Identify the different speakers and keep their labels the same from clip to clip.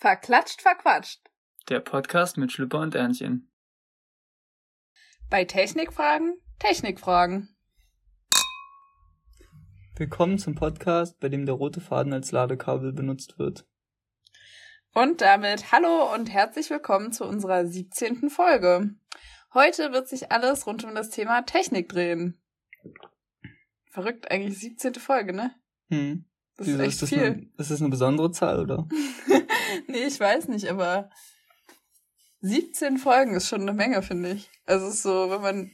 Speaker 1: Verklatscht, verquatscht.
Speaker 2: Der Podcast mit Schlüpper und Ernchen.
Speaker 1: Bei Technikfragen, Technikfragen.
Speaker 2: Willkommen zum Podcast, bei dem der rote Faden als Ladekabel benutzt wird.
Speaker 1: Und damit hallo und herzlich willkommen zu unserer 17. Folge. Heute wird sich alles rund um das Thema Technik drehen. Verrückt, eigentlich 17. Folge, ne?
Speaker 2: Hm.
Speaker 1: Das
Speaker 2: Wieso,
Speaker 1: ist echt
Speaker 2: ist, das
Speaker 1: viel.
Speaker 2: eine, ist das eine besondere Zahl, oder?
Speaker 1: nee, ich weiß nicht, aber 17 Folgen ist schon eine Menge, finde ich. Also es ist so, wenn man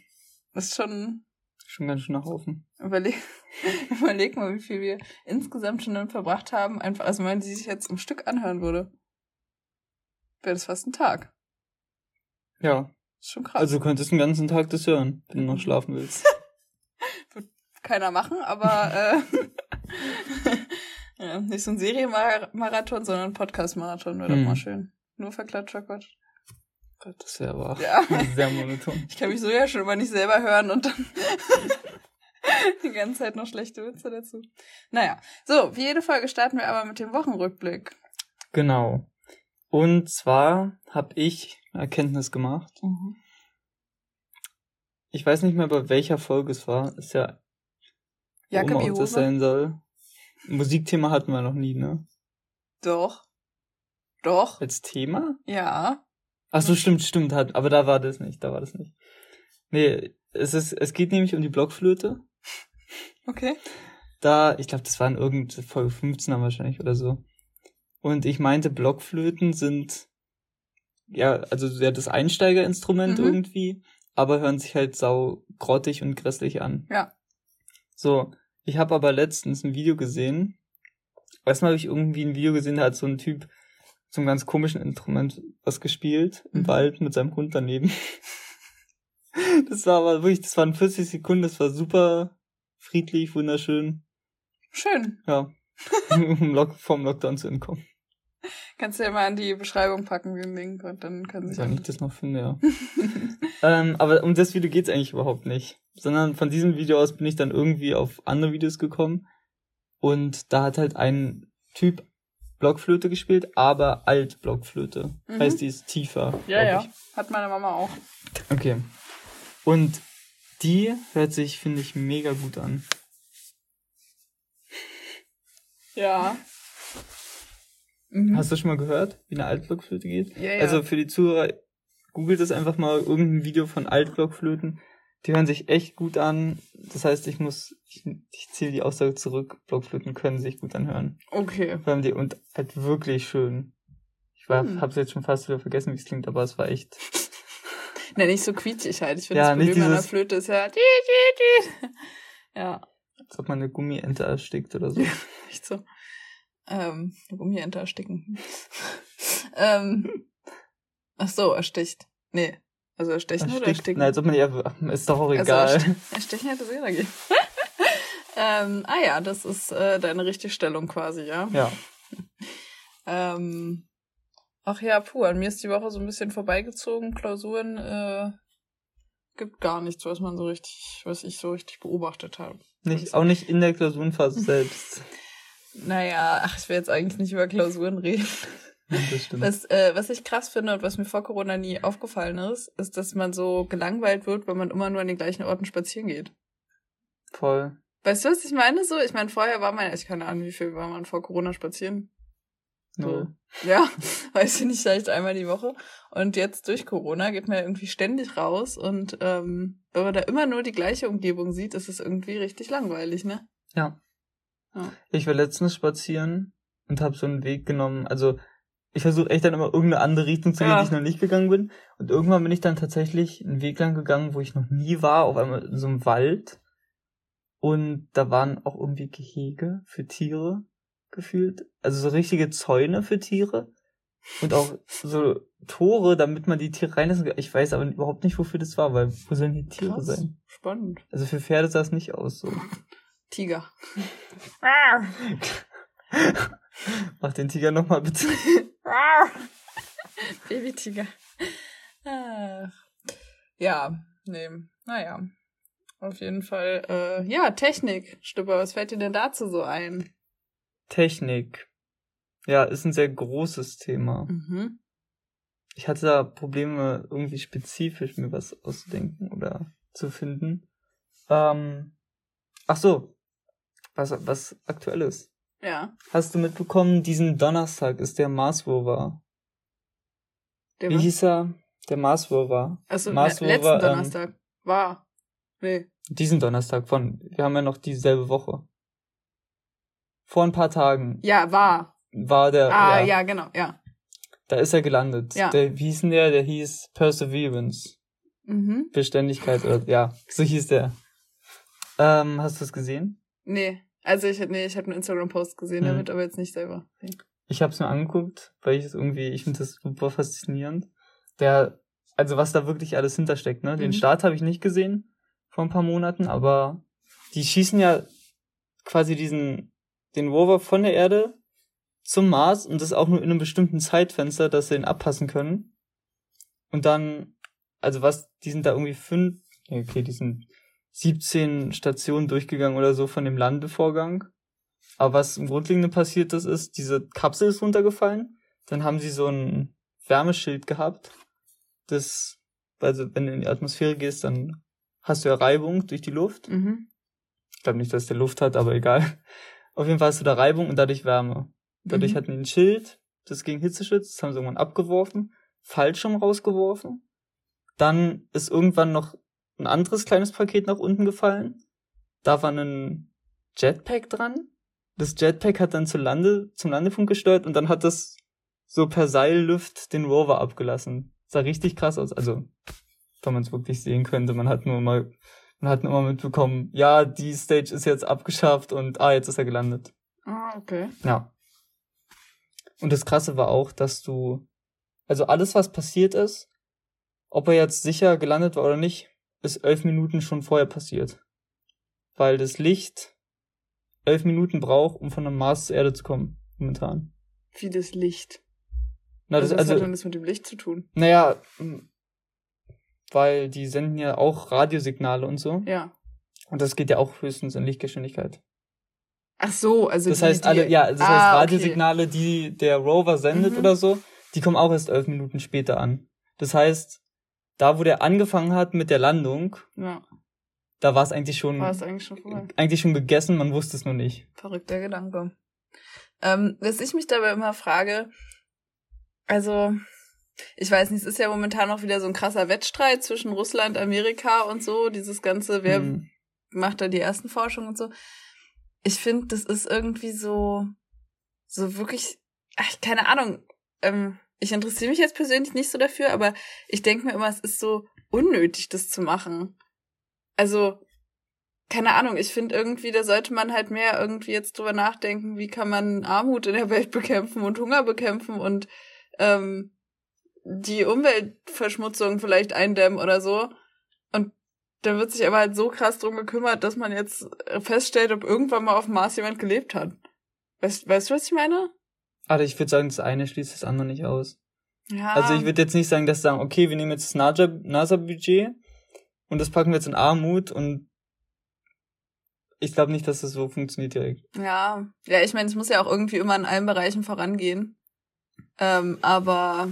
Speaker 1: ist schon
Speaker 2: Schon ganz schön nach Haufen.
Speaker 1: überleg, überleg mal, wie viel wir insgesamt schon damit verbracht haben. Einfach, also wenn man die sich jetzt im Stück anhören würde, wäre das fast ein Tag.
Speaker 2: Ja.
Speaker 1: ist schon krass.
Speaker 2: Also du könntest den ganzen Tag das hören, wenn du noch schlafen willst.
Speaker 1: keiner machen, aber äh, ja, nicht so ein Serienmarathon, sondern ein Podcast-Marathon wäre
Speaker 2: Hm.
Speaker 1: doch mal schön. Nur verklatscher Quatsch.
Speaker 2: Gott, das wäre aber
Speaker 1: Ja.
Speaker 2: sehr monoton.
Speaker 1: Ich kann mich so ja schon immer nicht selber hören und dann die ganze Zeit noch schlechte Witze dazu. Naja, so, wie jede Folge starten wir aber mit dem Wochenrückblick.
Speaker 2: Genau. Und zwar habe ich eine Erkenntnis gemacht. Ich weiß nicht mehr, bei welcher Folge es war. Ist ja immer auch das sein soll. Musikthema hatten wir noch nie, ne?
Speaker 1: Doch. Doch.
Speaker 2: Als Thema?
Speaker 1: Ja.
Speaker 2: Ach so, stimmt, stimmt, hat, aber da war das nicht, da war das nicht. Nee, es ist, es geht nämlich um die Blockflöte.
Speaker 1: Okay.
Speaker 2: Da, ich glaube, das war in irgendeiner Folge 15 wahrscheinlich oder so. Und ich meinte, Blockflöten sind, ja, also ja, das Einsteigerinstrument
Speaker 1: Mhm.
Speaker 2: irgendwie, aber hören sich halt sau grottig und grässlich an.
Speaker 1: Ja.
Speaker 2: So, ich habe aber letztens ein Video gesehen. Erstmal habe ich irgendwie ein Video gesehen, da hat so ein Typ zum ganz komischen Instrument was gespielt im
Speaker 1: Mhm.
Speaker 2: Wald mit seinem Hund daneben. Das war aber wirklich, das waren 40 Sekunden, das war super friedlich, wunderschön.
Speaker 1: Schön.
Speaker 2: Ja. um Lock vom Lockdown zu entkommen.
Speaker 1: Kannst du ja mal an die Beschreibung packen, den Link, und dann können sich
Speaker 2: Wenn ich das noch finde, ja. ähm, aber um das Video geht's eigentlich überhaupt nicht. Sondern von diesem Video aus bin ich dann irgendwie auf andere Videos gekommen. Und da hat halt ein Typ Blockflöte gespielt, aber Altblockflöte.
Speaker 1: Mhm.
Speaker 2: Heißt, die ist tiefer.
Speaker 1: Ja, ja. Hat meine Mama auch.
Speaker 2: Ich. Okay. Und die hört sich, finde ich, mega gut an.
Speaker 1: Ja. Mhm.
Speaker 2: Hast du schon mal gehört, wie eine Altblockflöte geht?
Speaker 1: ja, ja.
Speaker 2: Also für die Zuhörer, googelt es einfach mal irgendein Video von Altblockflöten. Die hören sich echt gut an. Das heißt, ich muss, ich, ich ziehe die Aussage zurück. Blockflöten können sich gut anhören.
Speaker 1: okay.
Speaker 2: Vor allem die, und halt wirklich schön. Ich war,
Speaker 1: Hm.
Speaker 2: hab's jetzt schon fast wieder vergessen, wie es klingt, aber es war echt.
Speaker 1: Ne, nicht so quietschig halt. Ich finde,
Speaker 2: Ja,
Speaker 1: das Problem an der Flöte ist ja. Ja,
Speaker 2: Als ob man eine Gummiente erstickt oder so.
Speaker 1: echt so. Ähm, Gummiente ersticken. ähm, ach so, ersticht. Nee. Also erstechen oder
Speaker 2: Erstickt?
Speaker 1: ersticken?
Speaker 2: Na, als ob man einfach, ist doch auch
Speaker 1: Also
Speaker 2: egal.
Speaker 1: erste- Erstechen hätte jeder gegeben. ähm, ah ja, das ist äh, deine richtige Stellung quasi, ja.
Speaker 2: ja.
Speaker 1: Ähm, ach ja, puh, an mir ist die Woche so ein bisschen vorbeigezogen. Klausuren äh, gibt gar nichts, was man so richtig, was ich so richtig beobachtet habe.
Speaker 2: Nicht, auch nicht in der Klausurenphase selbst.
Speaker 1: Naja, ach, ich will jetzt eigentlich nicht über Klausuren reden.
Speaker 2: Das stimmt.
Speaker 1: Was, äh, was ich krass finde und was mir vor Corona nie aufgefallen ist, ist, dass man so gelangweilt wird, wenn man immer nur an den gleichen Orten spazieren geht.
Speaker 2: Voll.
Speaker 1: Weißt du, was ich meine? So, ich meine, vorher war man, ich keine Ahnung, wie viel war man vor Corona spazieren? So. Ja, weiß ich nicht, vielleicht einmal die Woche. Und jetzt durch Corona geht man ja irgendwie ständig raus und ähm, wenn man da immer nur die gleiche Umgebung sieht, ist es irgendwie richtig langweilig, ne?
Speaker 2: Ja.
Speaker 1: Ja.
Speaker 2: Ich war letztens spazieren und habe so einen Weg genommen. Also ich versuche echt dann immer irgendeine andere Richtung zu gehen,
Speaker 1: Ja.
Speaker 2: die ich noch nicht gegangen bin. Und irgendwann bin ich dann tatsächlich einen Weg lang gegangen, wo ich noch nie war, auf einmal in so einem Wald. Und da waren auch irgendwie Gehege für Tiere gefühlt. Also so richtige Zäune für Tiere. Und auch so Tore, damit man die Tiere reinlassen kann. Ich weiß aber überhaupt nicht, wofür das war, weil wo sollen die Tiere
Speaker 1: Krass.
Speaker 2: sein?
Speaker 1: Spannend.
Speaker 2: Also für Pferde sah es nicht aus so.
Speaker 1: Tiger.
Speaker 2: Mach den Tiger nochmal bitte.
Speaker 1: Babytiger. Ja, nee, naja. Auf jeden Fall, äh, ja, Technik. Stüpper, was fällt dir denn dazu so ein?
Speaker 2: Technik. Ja, ist ein sehr großes Thema.
Speaker 1: Mhm.
Speaker 2: Ich hatte da Probleme, irgendwie spezifisch mir was auszudenken oder zu finden. Ähm, ach so, was, was aktuell ist.
Speaker 1: Ja.
Speaker 2: Hast du mitbekommen, diesen Donnerstag ist der Mars Rover.
Speaker 1: Der
Speaker 2: Wie
Speaker 1: war-
Speaker 2: hieß er? Der Mars Rover.
Speaker 1: Achso,
Speaker 2: Mars
Speaker 1: le- letzten
Speaker 2: ähm,
Speaker 1: Donnerstag. War. Nee.
Speaker 2: Diesen Donnerstag von, wir haben ja noch dieselbe Woche. Vor ein paar Tagen
Speaker 1: Ja, war.
Speaker 2: war der,
Speaker 1: Ah,
Speaker 2: ja,
Speaker 1: ja, genau, ja.
Speaker 2: da ist er gelandet.
Speaker 1: Ja.
Speaker 2: Der, wie hieß denn der? Der hieß Perseverance.
Speaker 1: Mhm.
Speaker 2: Beständigkeit oder, ja, so hieß der. Ähm, hast du es gesehen?
Speaker 1: Nee. Also ich, nee, ich habe einen Instagram-Post gesehen
Speaker 2: Hm.
Speaker 1: damit, aber jetzt nicht selber.
Speaker 2: Ich habe es mir angeguckt, weil ich es irgendwie, ich finde das super faszinierend. Der, also was da wirklich alles hintersteckt, ne? Den
Speaker 1: Mhm.
Speaker 2: Start habe ich nicht gesehen vor ein paar Monaten, aber die schießen ja quasi diesen, den Rover von der Erde zum Mars und das auch nur in einem bestimmten Zeitfenster, dass sie ihn abpassen können. Und dann, also was, die sind da irgendwie fünf, okay, die sind 17 Stationen durchgegangen oder so von dem Landevorgang. Aber was im Grundlegenden passiert ist, ist, diese Kapsel ist runtergefallen. Dann haben sie so ein Wärmeschild gehabt. Das, also wenn du in die Atmosphäre gehst, dann hast du ja Reibung durch die Luft.
Speaker 1: Mhm.
Speaker 2: Ich glaube nicht, dass der Luft hat, aber egal. Auf jeden Fall hast du da Reibung und dadurch Wärme. Dadurch
Speaker 1: Mhm.
Speaker 2: hatten die ein Schild, das gegen Hitze schützt, das haben sie irgendwann abgeworfen, Fallschirm rausgeworfen. Dann ist irgendwann noch ein anderes kleines Paket nach unten gefallen. Da war ein Jetpack dran. Das Jetpack hat dann zu Lande, zum Landepunkt gesteuert und dann hat das so per Seillift den Rover abgelassen. Sah richtig krass aus. Also, wenn man es wirklich sehen könnte, man hat nur mal, man hat nur mal mitbekommen, ja, die Stage ist jetzt abgeschafft und ah, jetzt ist er gelandet.
Speaker 1: Ah, okay.
Speaker 2: Ja. Und das Krasse war auch, dass du, also alles, was passiert ist, ob er jetzt sicher gelandet war oder nicht, ist elf Minuten schon vorher passiert. Weil das Licht elf Minuten braucht, um von der Mars zur Erde zu kommen, momentan.
Speaker 1: Wie das Licht.
Speaker 2: Na,
Speaker 1: also,
Speaker 2: das,
Speaker 1: was hat
Speaker 2: also,
Speaker 1: denn das mit dem Licht zu tun?
Speaker 2: naja, weil die senden ja auch Radiosignale und so.
Speaker 1: Ja.
Speaker 2: Und das geht ja auch höchstens in Lichtgeschwindigkeit.
Speaker 1: Ach so, also
Speaker 2: Das
Speaker 1: die,
Speaker 2: heißt, alle, ja, das
Speaker 1: Ah,
Speaker 2: heißt,
Speaker 1: okay.
Speaker 2: Radiosignale, die der Rover sendet
Speaker 1: Mhm.
Speaker 2: oder so, die kommen auch erst elf Minuten später an. Das heißt, da wo der angefangen hat mit der Landung,
Speaker 1: Ja,
Speaker 2: da war es eigentlich schon,
Speaker 1: war es eigentlich schon vorbei.
Speaker 2: eigentlich schon gegessen, man wusste es nur nicht.
Speaker 1: Verrückter Gedanke. Ähm, was ich mich dabei immer frage, also, ich weiß nicht, es ist ja momentan auch wieder so ein krasser Wettstreit zwischen Russland, Amerika und so, dieses ganze, wer
Speaker 2: Hm.
Speaker 1: macht da die ersten Forschungen und so. Ich finde, das ist irgendwie so, so wirklich, ach, keine Ahnung, ähm, ich interessiere mich jetzt persönlich nicht so dafür, aber ich denke mir immer, es ist so unnötig, das zu machen. Also, keine Ahnung, ich finde irgendwie, da sollte man halt mehr irgendwie jetzt drüber nachdenken, wie kann man Armut in der Welt bekämpfen und Hunger bekämpfen und ähm, die Umweltverschmutzung vielleicht eindämmen oder so. Und da wird sich aber halt so krass drum gekümmert, dass man jetzt feststellt, ob irgendwann mal auf dem Mars jemand gelebt hat. Weißt, weißt du, was ich meine?
Speaker 2: Aber ich würde sagen, das eine schließt das andere nicht aus.
Speaker 1: Ja.
Speaker 2: Also ich würde jetzt nicht sagen, dass sagen, okay, wir nehmen jetzt das NASA- NASA-Budget und das packen wir jetzt in Armut und ich glaube nicht, dass das so funktioniert direkt.
Speaker 1: Ja, ja, ich meine, es muss ja auch irgendwie immer in allen Bereichen vorangehen. Ähm, aber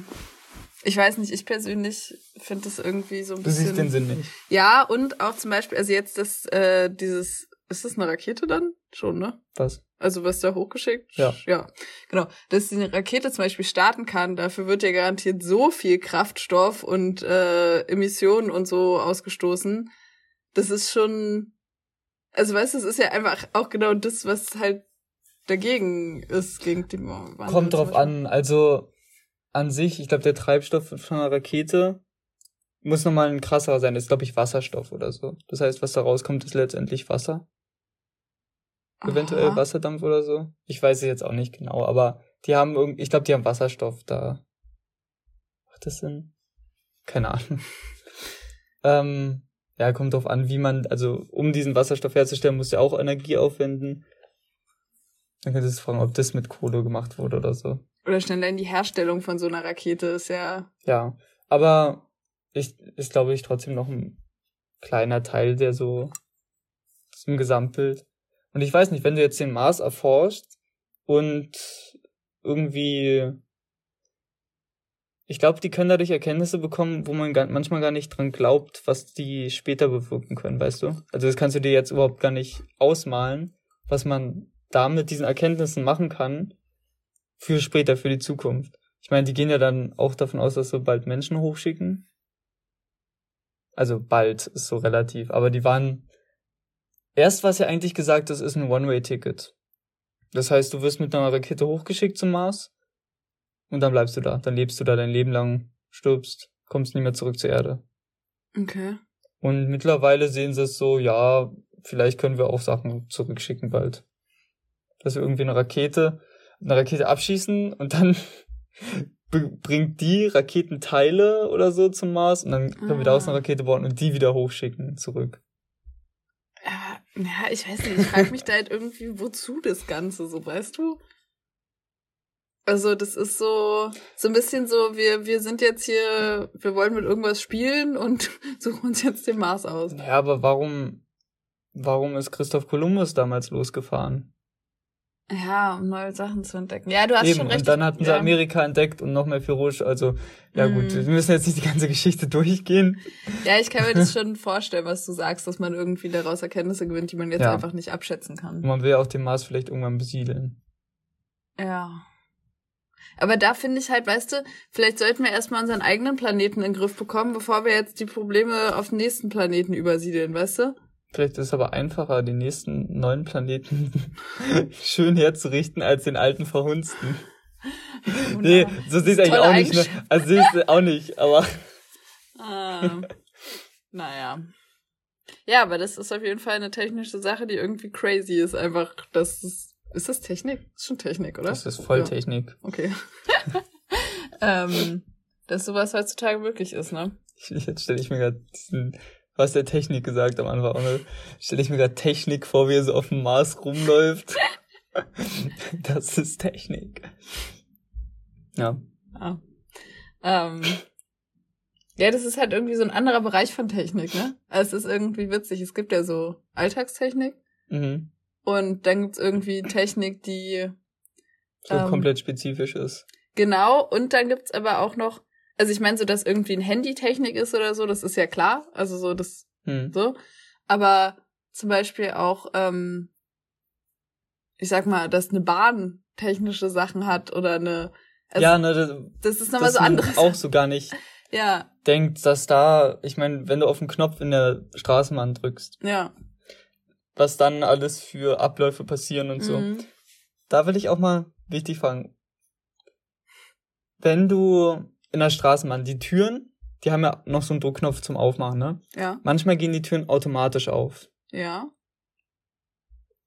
Speaker 1: ich weiß nicht, ich persönlich finde das irgendwie so ein
Speaker 2: Du siehst den
Speaker 1: bisschen.
Speaker 2: Sinn nicht.
Speaker 1: Ja, und auch zum Beispiel, also jetzt das, äh, dieses, ist das eine Rakete dann? Schon, ne?
Speaker 2: Was?
Speaker 1: Also was da hochgeschickt?
Speaker 2: Ja.
Speaker 1: Ja, genau. Dass die Rakete zum Beispiel starten kann, dafür wird ja garantiert so viel Kraftstoff und äh, Emissionen und so ausgestoßen. Das ist schon, also weißt du, es ist ja einfach auch genau das, was halt dagegen ist, gegen die Wandel
Speaker 2: Kommt drauf an. Also an sich, ich glaube, der Treibstoff von einer Rakete muss nochmal ein krasserer sein. Das ist, glaube ich, Wasserstoff oder so. Das heißt, was da rauskommt, ist letztendlich Wasser. Eventuell
Speaker 1: Aha.
Speaker 2: Wasserdampf oder so. Ich weiß es jetzt auch nicht genau, aber die haben irgendwie, ich glaube, die haben Wasserstoff da. Macht das Sinn? Keine Ahnung. ähm, ja, kommt drauf an, wie man, also um diesen Wasserstoff herzustellen, muss ja auch Energie aufwenden. Dann könntest du fragen, ob das mit Kohle gemacht wurde oder so.
Speaker 1: Oder schnell in die Herstellung von so einer Rakete ist ja.
Speaker 2: Ja, aber ich, ist, glaube ich, trotzdem noch ein kleiner Teil, der so im Gesamtbild. Und ich weiß nicht, wenn du jetzt den Mars erforscht und irgendwie. Ich glaube, die können dadurch Erkenntnisse bekommen, wo man gar, manchmal gar nicht dran glaubt, was die später bewirken können, weißt du? Also das kannst du dir jetzt überhaupt gar nicht ausmalen, was man da mit diesen Erkenntnissen machen kann für später, für die Zukunft. Ich meine, die gehen ja dann auch davon aus, dass sie bald Menschen hochschicken. Also bald ist so relativ, aber die waren erst was ja eigentlich gesagt, das ist ein One-Way-Ticket. Das heißt, du wirst mit einer Rakete hochgeschickt zum Mars und dann bleibst du da. Dann lebst du da dein Leben lang, stirbst, kommst nie mehr zurück zur Erde.
Speaker 1: Okay.
Speaker 2: Und mittlerweile sehen sie es so, ja, vielleicht können wir auch Sachen zurückschicken bald. Dass wir irgendwie eine Rakete, eine Rakete abschießen und dann bringt die Raketenteile oder so zum Mars und dann können wir daraus eine ah. Rakete bauen und die wieder hochschicken zurück.
Speaker 1: Ja, ich weiß nicht, ich frage mich da halt irgendwie, wozu das Ganze so, weißt du? Also das ist so so ein bisschen so, wir wir sind jetzt hier, wir wollen mit irgendwas spielen und suchen uns jetzt den Mars aus.
Speaker 2: Ja, aber warum warum ist Christoph Kolumbus damals losgefahren?
Speaker 1: Ja, um neue Sachen zu entdecken. Ja, du hast
Speaker 2: Eben,
Speaker 1: schon recht.
Speaker 2: Und dann hatten sie ja. Amerika entdeckt und noch mehr für Rouge. Also, ja mm. gut, wir müssen jetzt nicht die ganze Geschichte durchgehen.
Speaker 1: Ja, ich kann mir das schon vorstellen, was du sagst, dass man irgendwie daraus Erkenntnisse gewinnt, die man jetzt ja. einfach nicht abschätzen kann. Und
Speaker 2: man will auch den Mars vielleicht irgendwann besiedeln.
Speaker 1: Ja. Aber da finde ich halt, weißt du, vielleicht sollten wir erstmal unseren eigenen Planeten in den Griff bekommen, bevor wir jetzt die Probleme auf den nächsten Planeten übersiedeln, weißt du?
Speaker 2: Vielleicht ist es aber einfacher, den nächsten neuen Planeten schön herzurichten, als den alten verhunzten. nee, so sehe ich eigentlich auch nicht. Ne? Also sehe ich auch nicht, aber.
Speaker 1: Ah, naja. Ja, aber das ist auf jeden Fall eine technische Sache, die irgendwie crazy ist. Einfach, das ist. Ist das Technik? Ist schon Technik, oder?
Speaker 2: Das ist voll ja. Technik.
Speaker 1: Okay. ähm, dass sowas heutzutage möglich ist, ne?
Speaker 2: Jetzt stelle ich mir gerade diesen was der Technik gesagt am Anfang. Ne? Stelle ich mir gerade Technik vor, wie er so auf dem Mars rumläuft. das ist Technik. Ja.
Speaker 1: Ah. Ähm. Ja, das ist halt irgendwie so ein anderer Bereich von Technik, ne? Also es ist irgendwie witzig. Es gibt ja so Alltagstechnik. Mhm. Und dann gibt's irgendwie Technik, die
Speaker 2: so ähm, komplett spezifisch ist.
Speaker 1: Genau, und dann gibt's aber auch noch also ich meine so, dass irgendwie ein Handy-Technik ist oder so, das ist ja klar. Also so, das hm. so. Aber zum Beispiel auch, ähm, ich sag mal, dass eine Bahn technische Sachen hat oder eine.
Speaker 2: Also, ja, ne, das,
Speaker 1: das ist nochmal so anderes.
Speaker 2: Auch so gar nicht.
Speaker 1: ja.
Speaker 2: Denkt, dass da, ich meine, wenn du auf den Knopf in der Straßenbahn drückst.
Speaker 1: Ja.
Speaker 2: Was dann alles für Abläufe passieren und so. Mhm. Da will ich auch mal wichtig fragen. Wenn du in der Straßenbahn, die Türen, die haben ja noch so einen Druckknopf zum Aufmachen, ne?
Speaker 1: Ja.
Speaker 2: Manchmal gehen die Türen automatisch auf.
Speaker 1: Ja.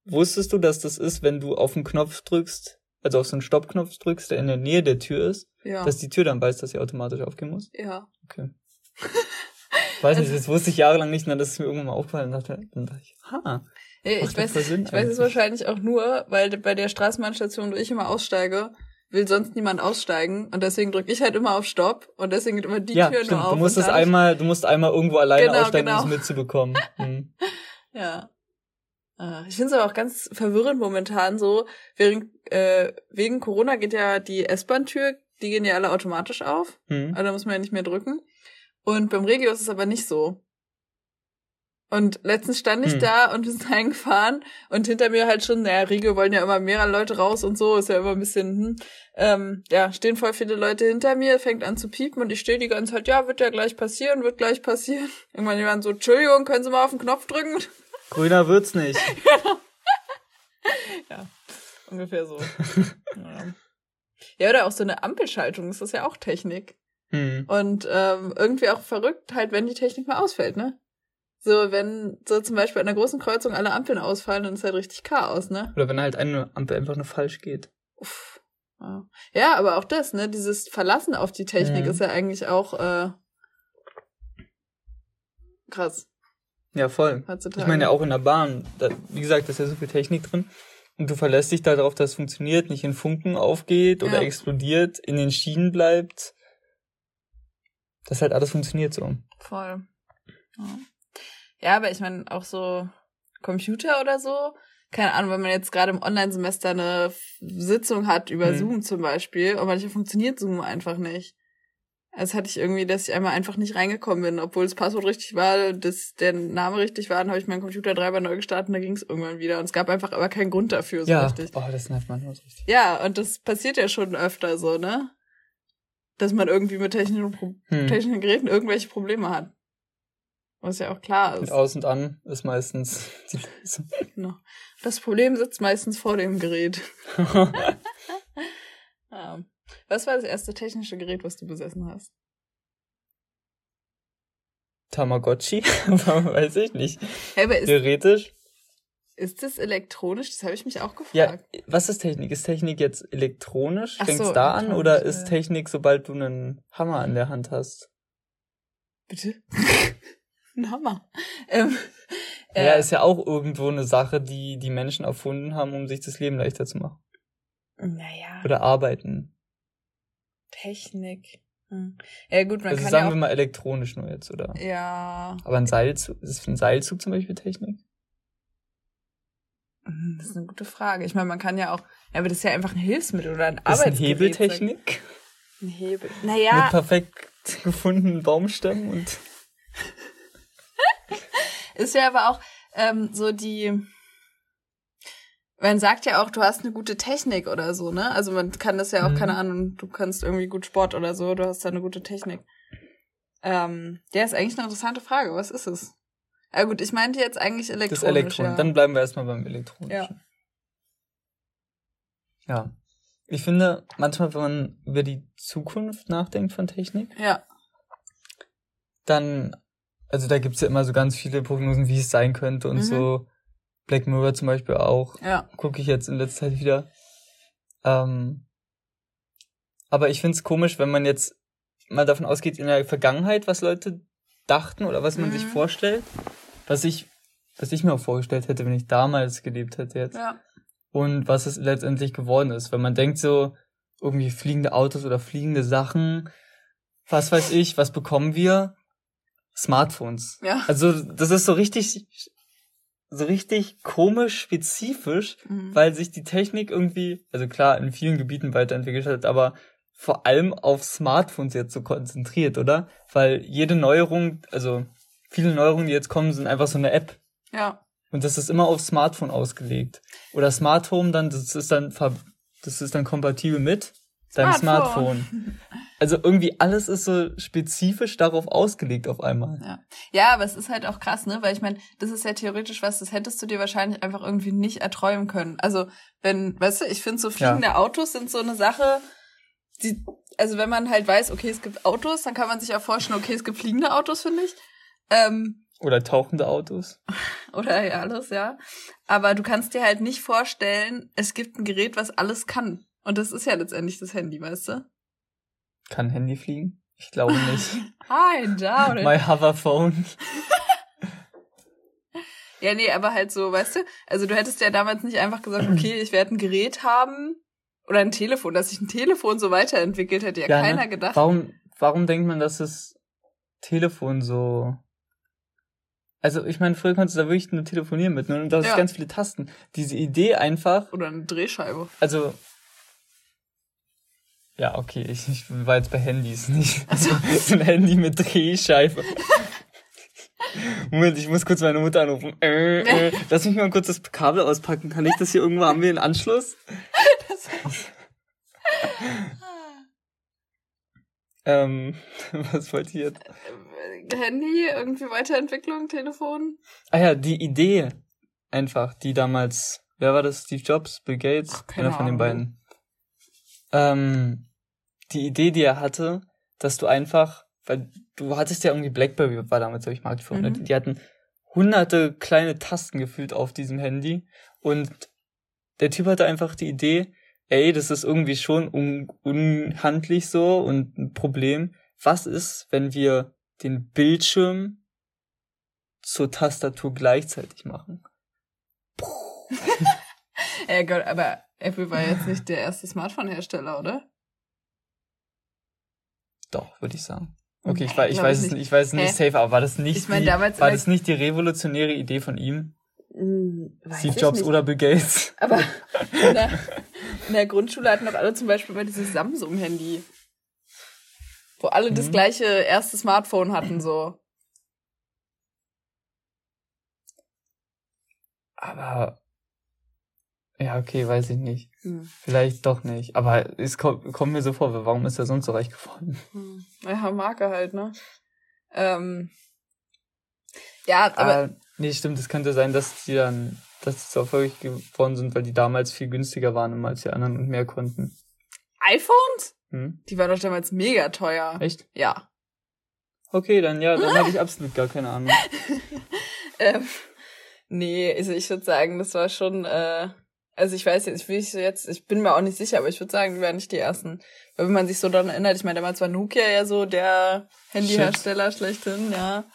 Speaker 2: Wusstest du, dass das ist, wenn du auf den Knopf drückst, also auf so einen Stoppknopf drückst, der in der Nähe der Tür ist, ja. dass die Tür dann weiß, dass sie automatisch aufgehen muss?
Speaker 1: Ja.
Speaker 2: Okay. weiß nicht, also das wusste ich jahrelang nicht, dann ist es mir irgendwann mal aufgefallen und dachte, dann dachte ich, ha.
Speaker 1: Ja, ich weiß, ich weiß es wahrscheinlich auch nur, weil bei der Straßenbahnstation, wo ich immer aussteige, will sonst niemand aussteigen und deswegen drücke ich halt immer auf Stopp und deswegen geht immer die
Speaker 2: ja,
Speaker 1: Tür
Speaker 2: stimmt.
Speaker 1: nur auf.
Speaker 2: Du musst es einmal, du musst einmal irgendwo alleine genau, aussteigen, genau. um es mitzubekommen. Hm.
Speaker 1: ja. Ich finde es aber auch ganz verwirrend momentan so, während, äh, wegen Corona geht ja die S-Bahn-Tür, die gehen ja alle automatisch auf. Hm. Also da muss man ja nicht mehr drücken. Und beim Regio ist es aber nicht so. Und letztens stand ich hm. da und wir sind eingefahren und hinter mir halt schon, naja, Riege wollen ja immer mehrere Leute raus und so, ist ja immer ein bisschen, hm, ähm, ja, stehen voll viele Leute hinter mir, fängt an zu piepen und ich stehe die ganze Zeit, ja, wird ja gleich passieren, wird gleich passieren. Irgendwann jemand so, Entschuldigung, können Sie mal auf den Knopf drücken?
Speaker 2: Grüner wird's nicht.
Speaker 1: ja, ungefähr so. ja. ja, oder auch so eine Ampelschaltung, das ist ja auch Technik. Hm. Und ähm, irgendwie auch verrückt, halt, wenn die Technik mal ausfällt, ne? So, wenn so zum Beispiel an einer großen Kreuzung alle Ampeln ausfallen, dann ist halt richtig Chaos, ne?
Speaker 2: Oder wenn halt eine Ampel einfach nur falsch geht.
Speaker 1: Uff. Ja, aber auch das, ne? Dieses Verlassen auf die Technik mhm. ist ja eigentlich auch äh, krass.
Speaker 2: Ja, voll. Heutzutage. Ich meine ja auch in der Bahn. Da, wie gesagt, da ist ja so viel Technik drin. Und du verlässt dich darauf, dass es funktioniert, nicht in Funken aufgeht oder ja. explodiert, in den Schienen bleibt. Das halt alles funktioniert so.
Speaker 1: Voll. Ja. Ja, aber ich meine, auch so Computer oder so, keine Ahnung, wenn man jetzt gerade im Online-Semester eine Sitzung hat über
Speaker 2: Mhm.
Speaker 1: Zoom zum Beispiel und manchmal funktioniert Zoom einfach nicht. Als hatte ich irgendwie, dass ich einmal einfach nicht reingekommen bin, obwohl das Passwort richtig war, dass der Name richtig war, dann habe ich meinen Computer dreimal neu gestartet und da ging es irgendwann wieder. Und es gab einfach aber keinen Grund dafür, so
Speaker 2: ja,
Speaker 1: richtig.
Speaker 2: boah, das nervt manchmal so richtig.
Speaker 1: Ja, und das passiert ja schon öfter so, ne? Dass man irgendwie mit technischen, Pro
Speaker 2: Hm.
Speaker 1: technischen Geräten irgendwelche Probleme hat. Was ja auch klar
Speaker 2: Mit
Speaker 1: ist.
Speaker 2: aus und an ist meistens die Lösung.
Speaker 1: Genau. Das Problem sitzt meistens vor dem Gerät. Ja. Was war das erste technische Gerät, was du besessen hast?
Speaker 2: Tamagotchi? Weiß ich nicht.
Speaker 1: Hey, aber ist,
Speaker 2: Theoretisch.
Speaker 1: ist das elektronisch? Das habe ich mich auch
Speaker 2: Ja,
Speaker 1: gefragt.
Speaker 2: was ist Technik? Ist Technik jetzt elektronisch?
Speaker 1: Ach
Speaker 2: Fängt's
Speaker 1: so,
Speaker 2: da an? Oder
Speaker 1: ja,
Speaker 2: ist
Speaker 1: ja.
Speaker 2: Technik, sobald du einen Hammer an der Hand hast?
Speaker 1: Bitte? Ein Hammer. Ähm,
Speaker 2: Ja,
Speaker 1: äh,
Speaker 2: ist ja auch irgendwo eine Sache, die die Menschen erfunden haben, um sich das Leben leichter zu machen.
Speaker 1: naja,
Speaker 2: Oder arbeiten.
Speaker 1: Technik. Hm. Ja gut, man
Speaker 2: Also
Speaker 1: kann
Speaker 2: sagen
Speaker 1: ja
Speaker 2: wir mal elektronisch nur jetzt, oder?
Speaker 1: ja,
Speaker 2: Aber ein Seilzug, ist ein Seilzug zum Beispiel Technik?
Speaker 1: Hm, das ist eine gute Frage. Ich meine, man kann ja auch, ja, aber das ist ja einfach ein Hilfsmittel oder ein
Speaker 2: Ist ein. Hebeltechnik?
Speaker 1: Ein Hebel.
Speaker 2: Mit
Speaker 1: Naja,
Speaker 2: perfekt gefundenen Baumstämmen und
Speaker 1: ist ja aber auch ähm, so die. Man sagt ja auch, du hast eine gute Technik oder so, ne? Also man kann das ja auch,
Speaker 2: Mhm.
Speaker 1: keine Ahnung, du kannst irgendwie gut Sport oder so, du hast da eine gute Technik. Ähm, ja, ist eigentlich eine interessante Frage. Was ist es? Ja gut, ich meinte jetzt eigentlich elektronisch.
Speaker 2: das Elektron.
Speaker 1: ja.
Speaker 2: Dann bleiben wir erstmal beim elektronischen. Ja. Ich finde, manchmal, wenn man über die Zukunft nachdenkt von Technik,
Speaker 1: ja,
Speaker 2: dann, also da gibt's ja immer so ganz viele Prognosen, wie es sein könnte und
Speaker 1: Mhm.
Speaker 2: so. Black Mirror zum Beispiel auch.
Speaker 1: ja,
Speaker 2: Gucke ich jetzt in letzter Zeit wieder. Ähm, aber ich find's komisch, wenn man jetzt mal davon ausgeht, in der Vergangenheit, was Leute dachten oder was man
Speaker 1: Mhm.
Speaker 2: sich vorstellt, was ich, was ich mir auch vorgestellt hätte, wenn ich damals gelebt hätte jetzt.
Speaker 1: ja.
Speaker 2: Und was es letztendlich geworden ist. Wenn man denkt so, irgendwie fliegende Autos oder fliegende Sachen, was weiß ich, was bekommen wir? Smartphones.
Speaker 1: Ja.
Speaker 2: Also, das ist so richtig, so richtig komisch spezifisch,
Speaker 1: Mhm.
Speaker 2: weil sich die Technik irgendwie, also klar, in vielen Gebieten weiterentwickelt hat, aber vor allem auf Smartphones jetzt so konzentriert, oder? Weil jede Neuerung, also viele Neuerungen, die jetzt kommen, sind einfach so eine App.
Speaker 1: ja.
Speaker 2: Und das ist immer auf Smartphone ausgelegt. Oder Smart Home dann, das ist dann, das ist dann kompatibel mit deinem
Speaker 1: Smartphone.
Speaker 2: Smartphone. Also irgendwie alles ist so spezifisch darauf ausgelegt auf einmal.
Speaker 1: Ja. ja, aber es ist halt auch krass, ne? Weil ich meine, das ist ja theoretisch was, das hättest du dir wahrscheinlich einfach irgendwie nicht erträumen können. Also, wenn, weißt du, ich finde so fliegende Autos sind so eine Sache, die, also wenn man halt weiß, okay, es gibt Autos, dann kann man sich auch vorstellen, okay, es gibt fliegende Autos, finde ich. Ähm,
Speaker 2: Oder tauchende Autos.
Speaker 1: oder ja, alles, ja. Aber du kannst dir halt nicht vorstellen, es gibt ein Gerät, was alles kann. Und das ist ja letztendlich das Handy, weißt du?
Speaker 2: Kann Handy fliegen? Ich glaube nicht.
Speaker 1: Hi, da, oder?
Speaker 2: My Hoverphone.
Speaker 1: Ja, nee, aber halt so, weißt du, also du hättest ja damals nicht einfach gesagt, okay, ich werde ein Gerät haben oder ein Telefon, dass sich ein Telefon so weiterentwickelt, hätte ja,
Speaker 2: Ja, ne?
Speaker 1: keiner gedacht.
Speaker 2: Warum, warum denkt man, dass das Telefon so. Also, ich meine, früher konntest du da wirklich nur telefonieren mit, ne? Und da
Speaker 1: Ja.
Speaker 2: ist ganz viele Tasten. Diese Idee einfach,
Speaker 1: Oder eine Drehscheibe.
Speaker 2: also. Ja, okay, ich, ich war jetzt bei Handys, nicht
Speaker 1: Also-
Speaker 2: so ein Handy mit Drehscheibe. Moment, ich muss kurz meine Mutter anrufen. Äh, äh, lass mich mal kurz das Kabel auspacken. Kann ich das hier irgendwo? Haben wir einen Anschluss?
Speaker 1: Das
Speaker 2: Ähm, was wollt ihr jetzt?
Speaker 1: Handy, irgendwie Weiterentwicklung, Telefon.
Speaker 2: Ah ja, die Idee einfach, die damals, wer war das? Steve Jobs, Bill Gates,
Speaker 1: Ach, keine
Speaker 2: einer von den beiden. Ähm, die Idee, die er hatte, dass du einfach, weil du hattest ja irgendwie Blackberry, war damals, glaube ich, Marktführer, ne?
Speaker 1: Mhm.
Speaker 2: die hatten hunderte kleine Tasten gefühlt auf diesem Handy und der Typ hatte einfach die Idee, ey, das ist irgendwie schon un unhandlich so und ein Problem. Was ist, wenn wir den Bildschirm zur Tastatur gleichzeitig machen?
Speaker 1: Ja Gott, aber Apple war jetzt nicht der erste Smartphone-Hersteller, oder?
Speaker 2: Doch, würde ich sagen. Okay, ich, ich
Speaker 1: glaub
Speaker 2: weiß
Speaker 1: ich
Speaker 2: es
Speaker 1: nicht.
Speaker 2: ich weiß es nicht safe, aber war das nicht
Speaker 1: Ich mein,
Speaker 2: die, war das nicht die revolutionäre Idee von ihm?
Speaker 1: Hm,
Speaker 2: Steve Jobs oder Bill Gates.
Speaker 1: Aber in der, in der Grundschule hatten doch alle zum Beispiel immer dieses Samsung-Handy. Wo alle mhm. das gleiche erste Smartphone hatten, so.
Speaker 2: Aber ja, okay, weiß ich nicht. Hm. Vielleicht doch nicht. Aber es kommt, kommt mir so vor, warum ist er sonst so reich geworden?
Speaker 1: Hm. Ja, mag er halt, ne? Ähm, ja, aber.
Speaker 2: Ah, nee, stimmt, es könnte sein, dass die dann, dass die so erfolgreich geworden sind, weil die damals viel günstiger waren als die anderen und mehr konnten.
Speaker 1: iPhones? Hm? Die waren doch damals mega teuer.
Speaker 2: Echt?
Speaker 1: Ja.
Speaker 2: Okay, dann ja, dann habe ich absolut gar keine Ahnung.
Speaker 1: ähm, nee, also ich würde sagen, das war schon, äh, also ich weiß jetzt, ich will jetzt, ich bin mir auch nicht sicher, aber ich würde sagen, die waren nicht die ersten. Weil wenn man sich so daran erinnert, ich meine, damals war Nokia ja so der Handyhersteller schlechthin, ja.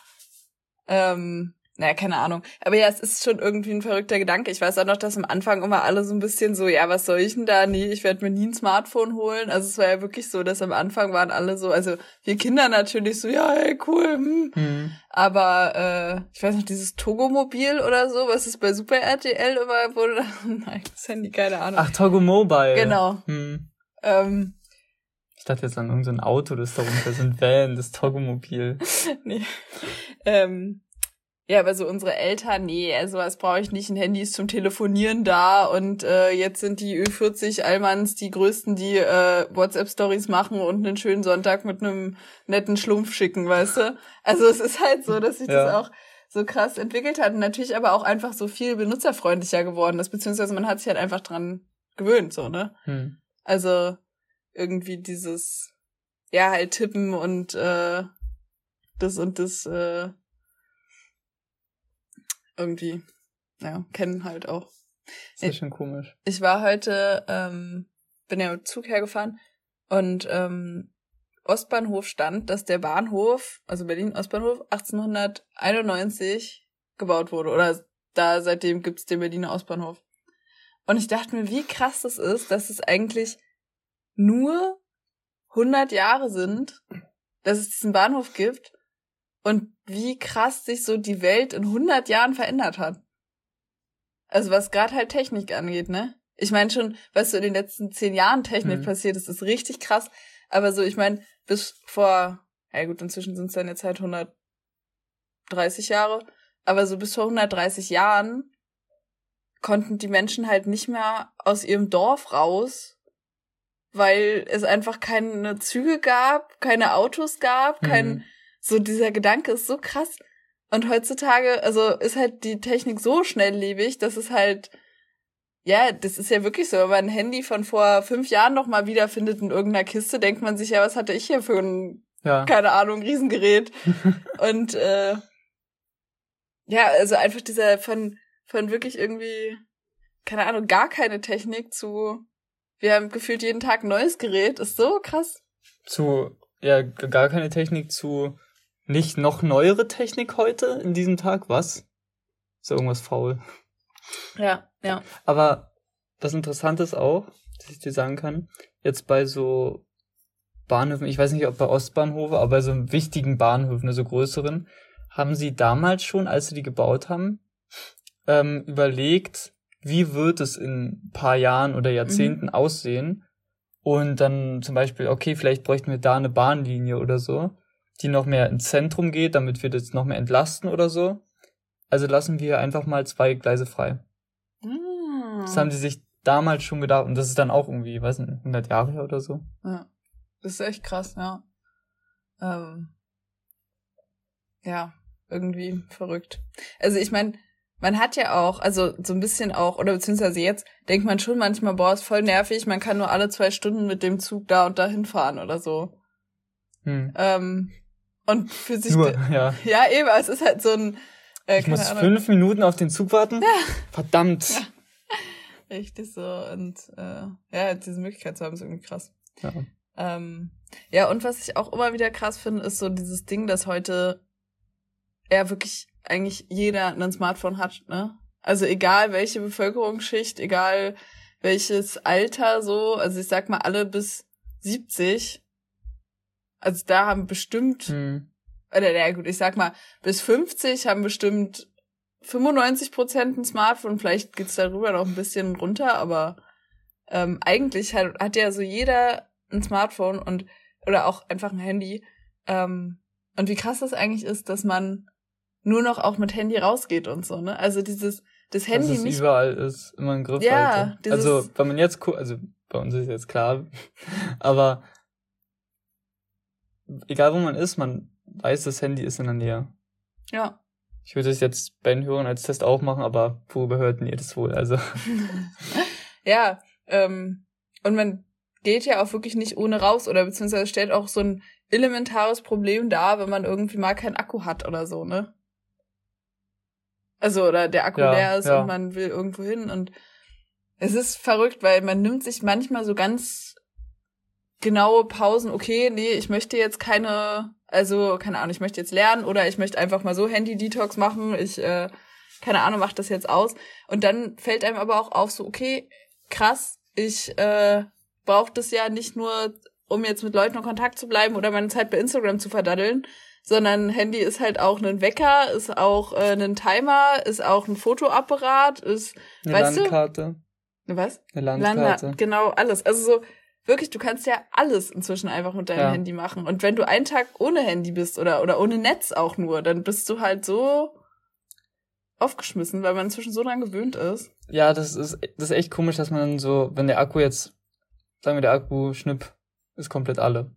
Speaker 1: Ähm, naja, keine Ahnung. Aber ja, es ist schon irgendwie ein verrückter Gedanke. Ich weiß auch noch, dass am Anfang immer alle so ein bisschen so, ja, was soll ich denn da? Nee, ich werde mir nie ein Smartphone holen. Also es war ja wirklich so, dass am Anfang waren alle so, also wir Kinder natürlich so, ja, hey, cool. Hm. Mhm. Aber äh, ich weiß noch, dieses Togo-Mobil oder so, was ist bei Super RTL immer wurde da, nein, das Handy, keine Ahnung.
Speaker 2: Ach, Togo Mobile.
Speaker 1: Genau. Mhm. Ähm,
Speaker 2: ich dachte jetzt an irgendein Auto, das da runter ist, ein Van, das Togo-Mobil.
Speaker 1: nee. Ähm, ja, aber so unsere Eltern, nee, also was brauche ich nicht. Ein Handy ist zum Telefonieren da und äh, jetzt sind die Ü40 Allmanns die größten, die äh, WhatsApp-Stories machen und einen schönen Sonntag mit einem netten Schlumpf schicken, weißt du? Also es ist halt so, dass sich ja. das auch so krass entwickelt hat und natürlich aber auch einfach so viel benutzerfreundlicher geworden ist, beziehungsweise man hat sich halt einfach dran gewöhnt, so, ne? Hm. Also irgendwie dieses, ja, halt tippen und äh, das und das äh, irgendwie, ja, kennen halt auch.
Speaker 2: Das ist schon komisch.
Speaker 1: Ich war heute, ähm, bin ja mit Zug hergefahren und ähm, Ostbahnhof stand, dass der Bahnhof, also Berlin Ostbahnhof, 1891 gebaut wurde. Oder da seitdem gibt's den Berliner Ostbahnhof. Und ich dachte mir, wie krass das ist, dass es eigentlich nur 100 Jahre sind, dass es diesen Bahnhof gibt und wie krass sich so die Welt in 100 Jahren verändert hat. Also was gerade halt Technik angeht, ne? Ich meine schon, was so in den letzten zehn Jahren Technik mhm. passiert ist, ist richtig krass. Aber so, ich meine, bis vor, ja gut, inzwischen sind es dann jetzt halt 130 Jahre, aber so bis vor 130 Jahren konnten die Menschen halt nicht mehr aus ihrem Dorf raus, weil es einfach keine Züge gab, keine Autos gab, kein, mhm. So dieser Gedanke ist so krass. Und heutzutage, also ist halt die Technik so schnelllebig, dass es halt, ja, das ist ja wirklich so. Wenn man ein Handy von vor fünf Jahren noch mal wiederfindet in irgendeiner Kiste, denkt man sich, ja, was hatte ich hier für ein, ja. keine Ahnung, Riesengerät. Und äh, ja, also einfach dieser von, von wirklich irgendwie, keine Ahnung, gar keine Technik zu, wir haben gefühlt jeden Tag ein neues Gerät, ist so krass.
Speaker 2: Zu, ja, gar keine Technik zu nicht noch neuere Technik heute in diesem Tag? Was? Ist da irgendwas faul?
Speaker 1: Ja, ja.
Speaker 2: Aber das Interessante ist auch, dass ich dir sagen kann, jetzt bei so Bahnhöfen, ich weiß nicht, ob bei Ostbahnhofe, aber bei so wichtigen Bahnhöfen, also größeren, haben sie damals schon, als sie die gebaut haben, ähm, überlegt, wie wird es in ein paar Jahren oder Jahrzehnten mhm. aussehen? Und dann zum Beispiel, okay, vielleicht bräuchten wir da eine Bahnlinie oder so die noch mehr ins Zentrum geht, damit wir das noch mehr entlasten oder so. Also lassen wir einfach mal zwei Gleise frei. Mm. Das haben die sich damals schon gedacht und das ist dann auch irgendwie, weiß nicht, 100 Jahre her oder so.
Speaker 1: Ja, das ist echt krass, ja. Ähm, ja, irgendwie verrückt. Also ich meine, man hat ja auch, also so ein bisschen auch, oder beziehungsweise jetzt denkt man schon manchmal, boah, ist voll nervig, man kann nur alle zwei Stunden mit dem Zug da und dahin fahren oder so. Hm. Ähm, und für sich.
Speaker 2: Nur, ja.
Speaker 1: Ja, eben, es ist halt so ein.
Speaker 2: Äh, ich muss Ahnung. fünf Minuten auf den Zug warten? Ja. Verdammt. Ja.
Speaker 1: Richtig so. Und äh, ja, diese Möglichkeit zu haben, ist irgendwie krass. Ja. Ähm, ja, und was ich auch immer wieder krass finde, ist so dieses Ding, dass heute ja wirklich eigentlich jeder ein Smartphone hat, ne? Also egal welche Bevölkerungsschicht, egal welches Alter so, also ich sag mal alle bis 70 also da haben bestimmt, hm. oder ja gut, ich sag mal, bis 50 haben bestimmt 95% ein Smartphone, vielleicht geht's darüber noch ein bisschen runter, aber ähm, eigentlich hat, hat ja so jeder ein Smartphone und oder auch einfach ein Handy. Ähm, und wie krass das eigentlich ist, dass man nur noch auch mit Handy rausgeht und so, ne? Also dieses das Handy
Speaker 2: Dass es
Speaker 1: nicht
Speaker 2: überall ist, immer ein Griff.
Speaker 1: Ja,
Speaker 2: Also, wenn man jetzt also bei uns ist jetzt klar, aber egal wo man ist, man weiß, das Handy ist in der Nähe.
Speaker 1: ja.
Speaker 2: Ich würde es jetzt bei den Hörern als Test auch machen, aber worüber hörten ihr das wohl? Also,
Speaker 1: ja, ähm, und man geht ja auch wirklich nicht ohne raus oder beziehungsweise stellt auch so ein elementares Problem dar, wenn man irgendwie mal keinen Akku hat oder so, ne? Also, oder der Akku
Speaker 2: Ja,
Speaker 1: leer ist
Speaker 2: ja.
Speaker 1: und man will irgendwo hin und es ist verrückt, weil man nimmt sich manchmal so ganz genaue Pausen, okay, nee, ich möchte jetzt keine, also, keine Ahnung, ich möchte jetzt lernen oder ich möchte einfach mal so Handy-Detox machen, ich, äh, keine Ahnung, mach das jetzt aus. Und dann fällt einem aber auch auf, so, okay, krass, ich äh, brauche das ja nicht nur, um jetzt mit Leuten in Kontakt zu bleiben oder meine Zeit bei Instagram zu verdaddeln, sondern Handy ist halt auch ein Wecker, ist auch äh, ein Timer, ist auch ein Fotoapparat, ist,
Speaker 2: eine
Speaker 1: Weißt du?
Speaker 2: Landkarte.
Speaker 1: was?
Speaker 2: Eine
Speaker 1: Landa,
Speaker 2: Landkarte.
Speaker 1: genau, alles. Also so, wirklich, du kannst ja alles inzwischen einfach mit deinem
Speaker 2: Ja.
Speaker 1: Handy machen. Und wenn du einen Tag ohne Handy bist oder, oder ohne Netz auch nur, dann bist du halt so aufgeschmissen, weil man inzwischen so dran gewöhnt ist.
Speaker 2: Ja, das ist, das ist echt komisch, dass man so, wenn der Akku jetzt, sagen wir, der Akku schnipp, ist komplett alle.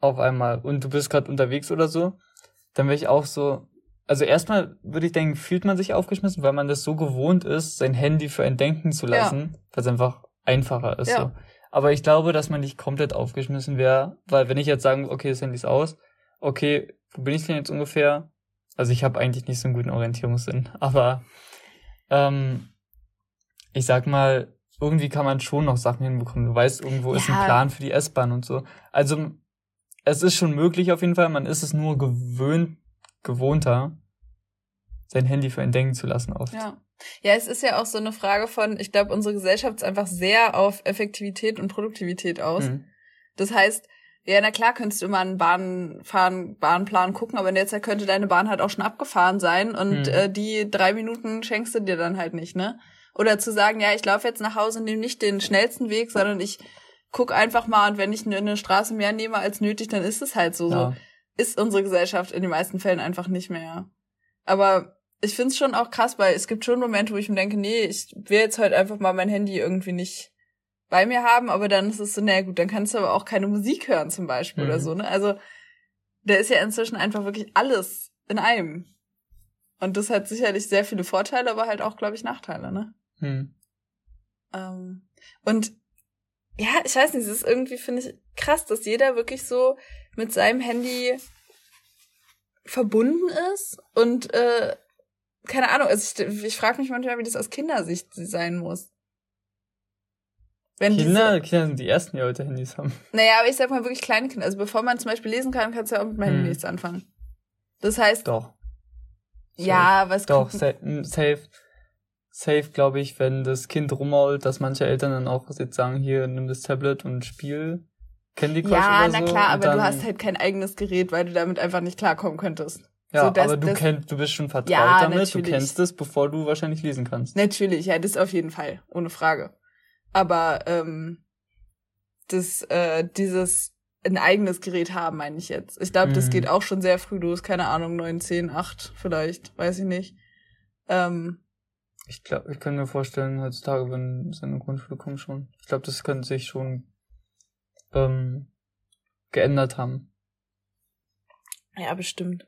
Speaker 2: Auf einmal. Und du bist gerade unterwegs oder so, dann wäre ich auch so, also erstmal würde ich denken, fühlt man sich aufgeschmissen, weil man das so gewohnt ist, sein Handy für ein Denken zu
Speaker 1: Ja.
Speaker 2: lassen, weil es einfach einfacher ist.
Speaker 1: Ja.
Speaker 2: So. Aber ich glaube, dass man nicht komplett aufgeschmissen wäre, weil wenn ich jetzt sagen, okay, das Handy ist aus, okay, wo bin ich denn jetzt ungefähr? Also ich habe eigentlich nicht so einen guten Orientierungssinn, aber ähm, ich sag mal, irgendwie kann man schon noch Sachen hinbekommen. Du weißt, irgendwo ist ein
Speaker 1: Ja.
Speaker 2: Plan für die S-Bahn und so. Also es ist schon möglich auf jeden Fall, man ist es nur gewöhnt, gewohnter, sein Handy für ein Denken zu lassen oft.
Speaker 1: Ja. Ja, es ist ja auch so eine Frage von, ich glaube, unsere Gesellschaft ist einfach sehr auf Effektivität und Produktivität aus.
Speaker 2: Mhm.
Speaker 1: Das heißt, ja, na klar, könntest du immer einen Bahnfahren, Bahnplan gucken, aber in der Zeit könnte deine Bahn halt auch schon abgefahren sein und
Speaker 2: Mhm.
Speaker 1: äh, die drei Minuten schenkst du dir dann halt nicht, ne? Oder zu sagen, ja, ich laufe jetzt nach Hause und nehme nicht den schnellsten Weg, sondern ich guck einfach mal und wenn ich eine- Straße mehr nehme als nötig, dann ist es halt so. so.
Speaker 2: Ja.
Speaker 1: Ist unsere Gesellschaft in den meisten Fällen einfach nicht mehr. Aber ich find's schon auch krass, weil es gibt schon Momente, wo ich mir denke, nee, ich will jetzt halt einfach mal mein Handy irgendwie nicht bei mir haben, aber dann ist es so, na gut, dann kannst du aber auch keine Musik hören zum Beispiel
Speaker 2: Mhm.
Speaker 1: oder so, ne? Also da ist ja inzwischen einfach wirklich alles in einem. Und das hat sicherlich sehr viele Vorteile, aber halt auch, glaube ich, Nachteile, ne?
Speaker 2: Hm.
Speaker 1: Ähm, und ja, ich weiß nicht, es ist irgendwie, finde ich, krass, dass jeder wirklich so mit seinem Handy verbunden ist und äh, keine Ahnung, also ich, ich frage mich manchmal, wie das aus Kindersicht sein muss. Wenn
Speaker 2: Kinder,
Speaker 1: Diese,
Speaker 2: Kinder sind die ersten, die heute Handys haben.
Speaker 1: naja, aber ich sag mal wirklich kleine Kinder. Also bevor man zum Beispiel lesen kann, kannst du ja auch mit meinem Handy
Speaker 2: Hm.
Speaker 1: nichts anfangen. Das heißt,
Speaker 2: Doch.
Speaker 1: ja, was
Speaker 2: Doch,
Speaker 1: gucken-
Speaker 2: sa m, safe. Safe, glaube ich, wenn das Kind rummault, dass manche Eltern dann auch jetzt sagen, hier, nimm das Tablet und spiel Candy Crush
Speaker 1: ja,
Speaker 2: oder
Speaker 1: na
Speaker 2: so.
Speaker 1: klar,
Speaker 2: und
Speaker 1: aber
Speaker 2: dann,
Speaker 1: du hast halt kein eigenes Gerät, weil du damit einfach nicht klarkommen könntest.
Speaker 2: Ja,
Speaker 1: so, das-
Speaker 2: aber du
Speaker 1: das-
Speaker 2: kennst, du bist schon vertraut
Speaker 1: Ja,
Speaker 2: damit,
Speaker 1: natürlich.
Speaker 2: du kennst es, bevor du wahrscheinlich lesen kannst.
Speaker 1: Natürlich, ja, das auf jeden Fall, ohne Frage. Aber ähm, das, äh, dieses ein eigenes Gerät haben, meine ich jetzt. Ich glaube, das
Speaker 2: Mhm.
Speaker 1: geht auch schon sehr früh los, keine Ahnung, neun, zehn, acht, vielleicht, weiß ich nicht. Ähm,
Speaker 2: Ich glaube, ich kann mir vorstellen, heutzutage, wenn es in eine Grundschule kommt schon. Ich glaube, das könnte sich schon ähm, geändert haben.
Speaker 1: ja, bestimmt.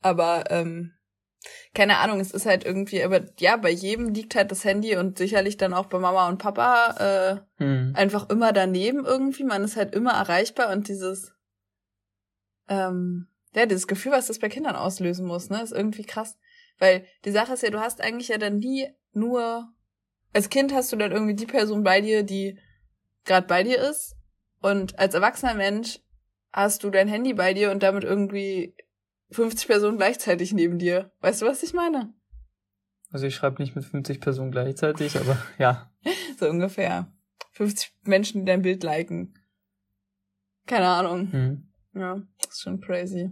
Speaker 1: Aber ähm, keine Ahnung, es ist halt irgendwie, aber ja, bei jedem liegt halt das Handy und sicherlich dann auch bei Mama und Papa äh,
Speaker 2: Hm.
Speaker 1: einfach immer daneben irgendwie. Man ist halt immer erreichbar und dieses, ähm, ja, dieses Gefühl, was das bei Kindern auslösen muss, ne, ist irgendwie krass. Weil die Sache ist ja, du hast eigentlich ja dann nie nur, als Kind hast du dann irgendwie die Person bei dir, die gerade bei dir ist. Und als erwachsener Mensch hast du dein Handy bei dir und damit irgendwie 50 Personen gleichzeitig neben dir. Weißt du, was ich meine?
Speaker 2: Also ich schreibe nicht mit 50 Personen gleichzeitig, aber ja.
Speaker 1: So ungefähr. 50 Menschen, die dein Bild liken. Keine Ahnung.
Speaker 2: Hm.
Speaker 1: Ja, das ist schon crazy.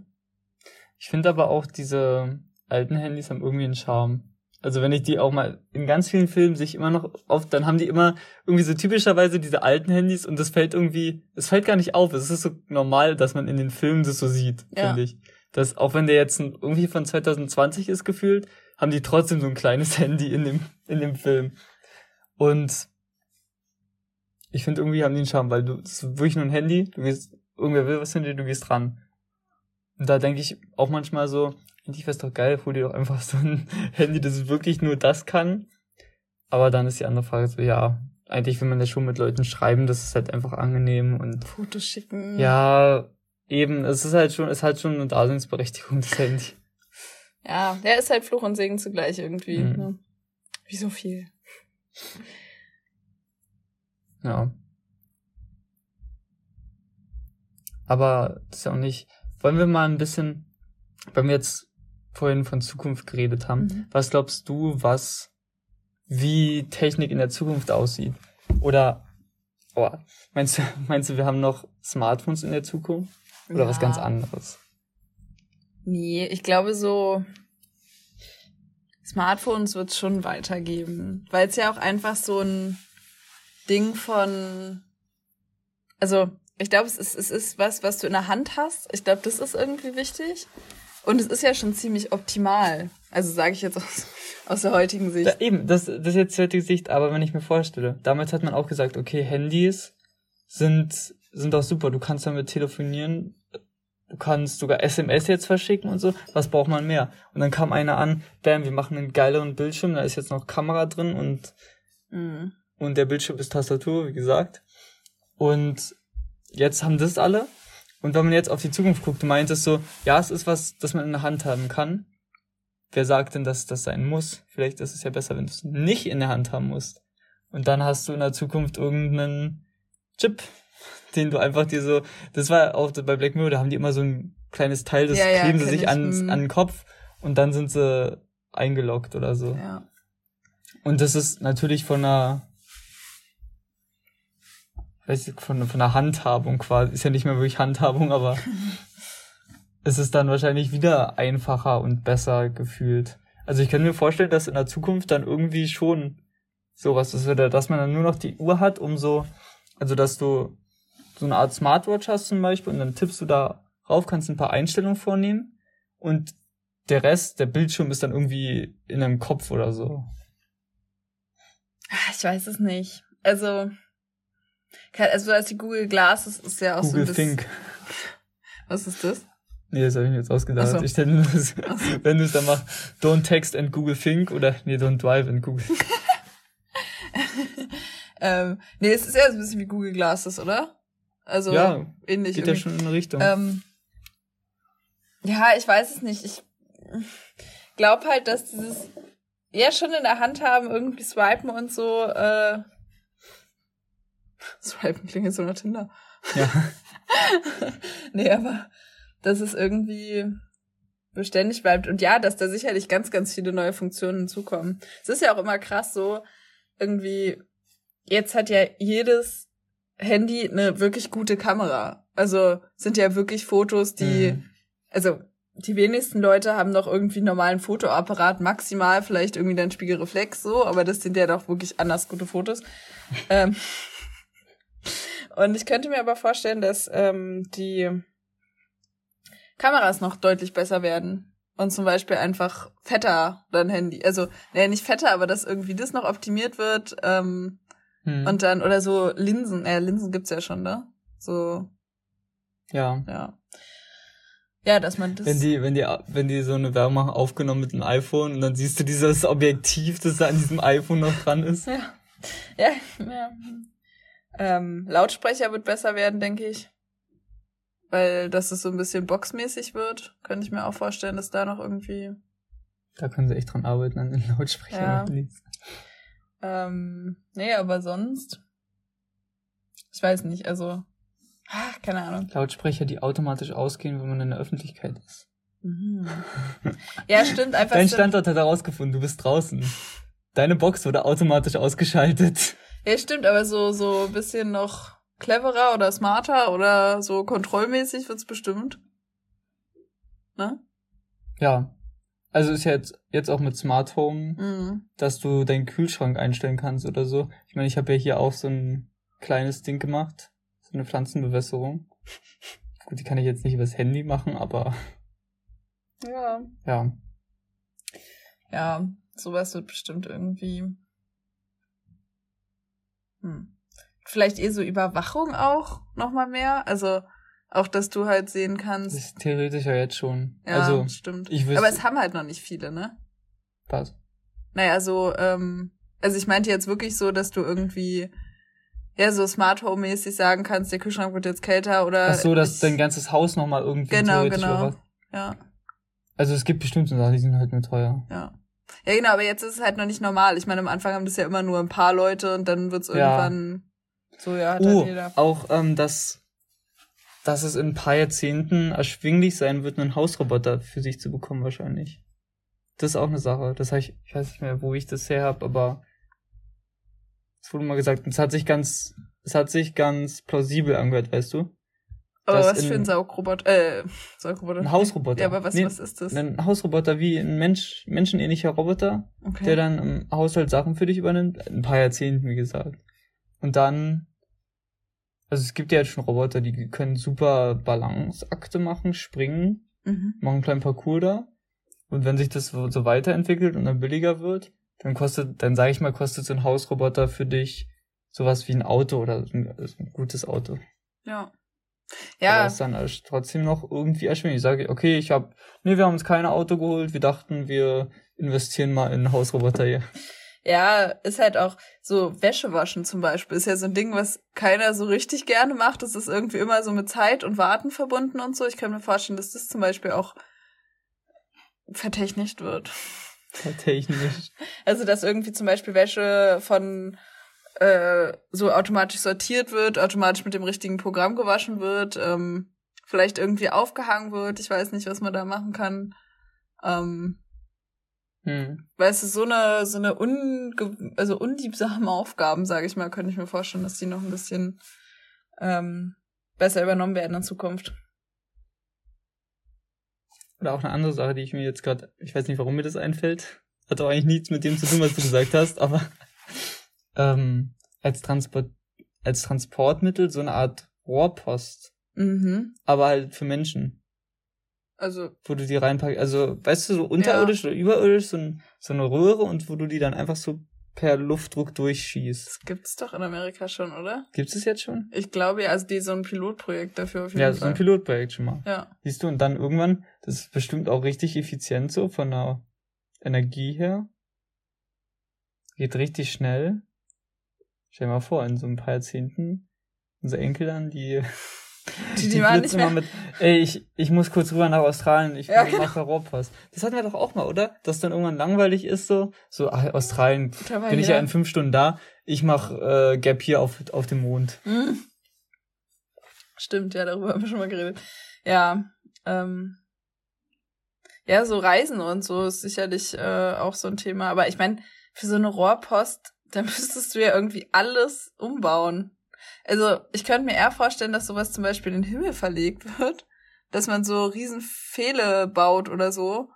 Speaker 2: Ich finde aber auch diese, alten Handys haben irgendwie einen Charme. Also wenn ich die auch mal in ganz vielen Filmen sich immer noch oft, dann haben die immer irgendwie so typischerweise diese alten Handys und das fällt irgendwie, es fällt gar nicht auf. Es ist so normal, dass man in den Filmen das so sieht, ja. finde ich. Dass auch wenn der jetzt irgendwie von 2020 ist gefühlt, haben die trotzdem so ein kleines Handy in dem, in dem Film. Und ich finde irgendwie haben die einen Charme, weil du, es ist wirklich nur ein Handy, du gehst, irgendwer will was von dir, du gehst dran. Und da denke ich auch manchmal so, eigentlich wäre es doch geil, hol dir doch einfach so ein Handy, das wirklich nur das kann. Aber dann ist die andere Frage so, ja, eigentlich will man ja schon mit Leuten schreiben, das ist halt einfach angenehm und.
Speaker 1: Fotos schicken.
Speaker 2: Ja, eben, es ist halt schon, es hat schon eine Daseinsberechtigung, das Handy.
Speaker 1: Ja, der ist halt Fluch und Segen zugleich irgendwie. Mhm. Ne? Wie so viel.
Speaker 2: Ja. Aber das ist ja auch nicht. Wollen wir mal ein bisschen, wenn wir jetzt vorhin von Zukunft geredet haben, mhm. was glaubst du, was, wie Technik in der Zukunft aussieht? Oder, oh, meinst du, meinst du, wir haben noch Smartphones in der Zukunft? Oder ja. was ganz anderes?
Speaker 1: Nee, ich glaube so, Smartphones wird es schon weitergeben, weil es ja auch einfach so ein Ding von, also ich glaube, es ist, es ist was, was du in der Hand hast. Ich glaube, das ist irgendwie wichtig. Und es ist ja schon ziemlich optimal. Also sage ich jetzt aus, aus der heutigen Sicht.
Speaker 2: Da, eben, das, das ist jetzt die heutige Sicht, aber wenn ich mir vorstelle, damals hat man auch gesagt, okay, Handys sind, sind auch super. Du kannst damit telefonieren, du kannst sogar SMS jetzt verschicken und so. Was braucht man mehr? Und dann kam einer an, bam, wir machen einen geileren Bildschirm, da ist jetzt noch Kamera drin und, mhm. und der Bildschirm ist Tastatur, wie gesagt. Und jetzt haben das alle. Und wenn man jetzt auf die Zukunft guckt, du meintest so, ja, es ist was, das man in der Hand haben kann. Wer sagt denn, dass das sein muss? Vielleicht ist es ja besser, wenn du es nicht in der Hand haben musst. Und dann hast du in der Zukunft irgendeinen Chip, den du einfach dir so, das war auch bei Black Mirror, da haben die immer so ein kleines Teil, das ja, kleben ja, sie sich an, mhm. an den Kopf und dann sind sie eingeloggt oder so. Ja. Und das ist natürlich von einer weiß ich, von, von der Handhabung quasi, ist ja nicht mehr wirklich Handhabung, aber es ist dann wahrscheinlich wieder einfacher und besser gefühlt. Also ich kann mir vorstellen, dass in der Zukunft dann irgendwie schon sowas ist, oder dass man dann nur noch die Uhr hat, um so, also dass du so eine Art Smartwatch hast zum Beispiel und dann tippst du da rauf, kannst ein paar Einstellungen vornehmen und der Rest, der Bildschirm ist dann irgendwie in deinem Kopf oder so.
Speaker 1: Ich weiß es nicht. Also, also als die Google Glass ist, ist ja auch Google so ein Think. Was ist das?
Speaker 2: Nee, das habe ich mir jetzt ausgedacht. So. Ich nur das, so. wenn du es dann machst, don't text and Google Think oder nee, don't drive and Google.
Speaker 1: ähm, nee, es ist ja so ein bisschen wie Google Glasses, oder? Also
Speaker 2: ja, ähnlich. Geht irgendwie. ja schon in eine Richtung.
Speaker 1: Ähm, ja, ich weiß es nicht. Ich glaube halt, dass dieses ja schon in der Hand haben, irgendwie swipen und so, äh, Swipen klingt jetzt so nach Tinder. Ja. nee, aber dass es irgendwie beständig bleibt. Und ja, dass da sicherlich ganz, ganz viele neue Funktionen hinzukommen. Es ist ja auch immer krass so, irgendwie, jetzt hat ja jedes Handy eine wirklich gute Kamera. Also sind ja wirklich Fotos, die, mhm. also die wenigsten Leute haben noch irgendwie einen normalen Fotoapparat, maximal vielleicht irgendwie dann Spiegelreflex so, aber das sind ja doch wirklich anders gute Fotos. ähm, und ich könnte mir aber vorstellen, dass ähm, die Kameras noch deutlich besser werden. Und zum Beispiel einfach fetter dein Handy. Also, nee, nicht fetter, aber dass irgendwie das noch optimiert wird. Ähm, hm. Und dann, oder so Linsen. Äh, Linsen gibt's ja schon, ne? So.
Speaker 2: Ja.
Speaker 1: Ja. Ja, dass man das.
Speaker 2: Wenn die, wenn die, wenn die so eine Werbung machen, aufgenommen mit einem iPhone und dann siehst du dieses Objektiv, das da an diesem iPhone noch dran ist.
Speaker 1: Ja. Ja, ja. Ähm, Lautsprecher wird besser werden, denke ich. Weil dass es so ein bisschen boxmäßig wird, könnte ich mir auch vorstellen, dass da noch irgendwie.
Speaker 2: Da können sie echt dran arbeiten an den Lautsprechern.
Speaker 1: Ja. Ähm, nee, aber sonst. Ich weiß nicht, also. Ach, keine Ahnung.
Speaker 2: Lautsprecher, die automatisch ausgehen, wenn man in der Öffentlichkeit ist.
Speaker 1: Mhm. Ja, stimmt, einfach.
Speaker 2: Dein Standort hat herausgefunden, du bist draußen. Deine Box wurde automatisch ausgeschaltet.
Speaker 1: Ja, stimmt, aber so, so ein bisschen noch cleverer oder smarter oder so kontrollmäßig wird's bestimmt. Ne?
Speaker 2: Ja. Also ist ja jetzt, jetzt auch mit Smart Home,
Speaker 1: Mhm.
Speaker 2: dass du deinen Kühlschrank einstellen kannst oder so. Ich meine, ich habe ja hier auch so ein kleines Ding gemacht. So eine Pflanzenbewässerung. Gut, die kann ich jetzt nicht übers Handy machen, aber
Speaker 1: Ja.
Speaker 2: ja.
Speaker 1: Ja, sowas wird bestimmt irgendwie. Hm. Vielleicht eh so Überwachung auch nochmal mehr. Also auch, dass du halt sehen
Speaker 2: Das
Speaker 1: kannst.
Speaker 2: ist theoretisch ja jetzt schon.
Speaker 1: Ja,
Speaker 2: also,
Speaker 1: stimmt.
Speaker 2: ich wüsste.
Speaker 1: Aber es haben halt noch nicht viele, ne?
Speaker 2: was?
Speaker 1: Naja, so, ähm, also ich meinte jetzt wirklich so, dass du irgendwie, ja, so Smart Home-mäßig sagen kannst, der Kühlschrank wird jetzt kälter oder.
Speaker 2: Ach so, dass
Speaker 1: ich,
Speaker 2: dein ganzes Haus nochmal irgendwie
Speaker 1: Genau,
Speaker 2: theoretisch
Speaker 1: genau.
Speaker 2: überwacht.
Speaker 1: Ja,
Speaker 2: Also es gibt bestimmt so Sachen, die sind halt nur teuer.
Speaker 1: ja. Ja, genau, aber jetzt ist es halt noch nicht normal. Ich meine, am Anfang haben das ja immer nur ein paar Leute und dann wird's
Speaker 2: Ja.
Speaker 1: irgendwann so, ja, hat
Speaker 2: Oh,
Speaker 1: halt jeder.
Speaker 2: auch, ähm, dass, dass es in ein paar Jahrzehnten erschwinglich sein wird, einen Hausroboter für sich zu bekommen, wahrscheinlich. Das ist auch eine Sache. Das habe ich, ich weiß nicht mehr, wo ich das her habe, aber es wurde mal gesagt, es hat sich ganz, es hat sich ganz plausibel angehört, weißt du?
Speaker 1: Aber was für
Speaker 2: in-
Speaker 1: ein Saugroboter, äh, Saugroboter.
Speaker 2: Ein Hausroboter.
Speaker 1: Ja, aber was,
Speaker 2: Nee,
Speaker 1: was ist das?
Speaker 2: Ein Hausroboter wie ein Mensch, menschenähnlicher Roboter,
Speaker 1: Okay.
Speaker 2: der dann im Haushalt Sachen für dich übernimmt. Ein paar Jahrzehnten, wie gesagt. Und dann, also es gibt ja jetzt schon Roboter, die können super Balanceakte machen, springen,
Speaker 1: mhm.
Speaker 2: machen einen kleinen Parcours da. Und wenn sich das so weiterentwickelt und dann billiger wird, dann kostet, dann sage ich mal, kostet so ein Hausroboter für dich sowas wie ein Auto oder ein, ein gutes Auto.
Speaker 1: Ja.
Speaker 2: Aber
Speaker 1: Ja,
Speaker 2: ist dann trotzdem noch irgendwie erschwinglich. Ich sage, okay, ich habe, nee, wir haben uns kein Auto geholt, wir dachten, wir investieren mal in einen Hausroboter hier.
Speaker 1: Ja, ist halt auch so Wäsche waschen zum Beispiel. Ist ja so ein Ding, was keiner so richtig gerne macht. Das ist irgendwie immer so mit Zeit und Warten verbunden und so. Ich kann mir vorstellen, dass das zum Beispiel auch vertechnicht wird.
Speaker 2: Technisch.
Speaker 1: Also, dass irgendwie zum Beispiel Wäsche von äh, so automatisch sortiert wird, automatisch mit dem richtigen Programm gewaschen wird, ähm, vielleicht irgendwie aufgehangen wird. Ich weiß nicht, was man da machen kann. Ähm,
Speaker 2: Hm.
Speaker 1: weil es ist so eine, so eine unge also unliebsame Aufgaben, sage ich mal, könnte ich mir vorstellen, dass die noch ein bisschen ähm, besser übernommen werden in Zukunft.
Speaker 2: Oder auch eine andere Sache, die ich mir jetzt gerade, ich weiß nicht, warum mir das einfällt. Hat auch eigentlich nichts mit dem zu tun, was du gesagt hast, aber ähm, als Transport, als Transportmittel so eine Art Rohrpost,
Speaker 1: Mhm.
Speaker 2: aber halt für Menschen,
Speaker 1: Also,
Speaker 2: wo du die reinpackst. Also, weißt du, so unterirdisch oder überirdisch, so, ein, so eine Röhre und wo du die dann einfach so per Luftdruck durchschießt.
Speaker 1: das gibt's doch in Amerika schon, oder?
Speaker 2: Gibt es jetzt schon?
Speaker 1: Ich glaube ja, also die so ein Pilotprojekt dafür auf jeden
Speaker 2: Ja, so
Speaker 1: Fall.
Speaker 2: ein Pilotprojekt schon mal.
Speaker 1: ja.
Speaker 2: Siehst du, und dann irgendwann, das ist bestimmt auch richtig effizient so von der Energie her. Geht richtig schnell. Stell dir mal vor, in so ein paar Jahrzehnten, unsere Enkel dann, die,
Speaker 1: Die- die waren nicht
Speaker 2: immer mit, ey, ich, ich muss kurz rüber nach Australien, ich
Speaker 1: Ja, genau.
Speaker 2: mache Rohrpost. Das hatten wir doch auch mal, oder? Dass dann irgendwann langweilig ist so, so, ach, Australien,
Speaker 1: war
Speaker 2: bin ich ja in fünf Stunden da, ich mach äh, Gap hier auf, auf dem Mond.
Speaker 1: Hm. Stimmt, ja, darüber haben wir schon mal geredet. Ja, ähm, ja, so Reisen und so ist sicherlich äh, auch so ein Thema. Aber ich meine, für so eine Rohrpost, da müsstest du ja irgendwie alles umbauen. Also ich könnte mir eher vorstellen, dass sowas zum Beispiel in den Himmel verlegt wird, dass man so riesen Pfähle baut oder so.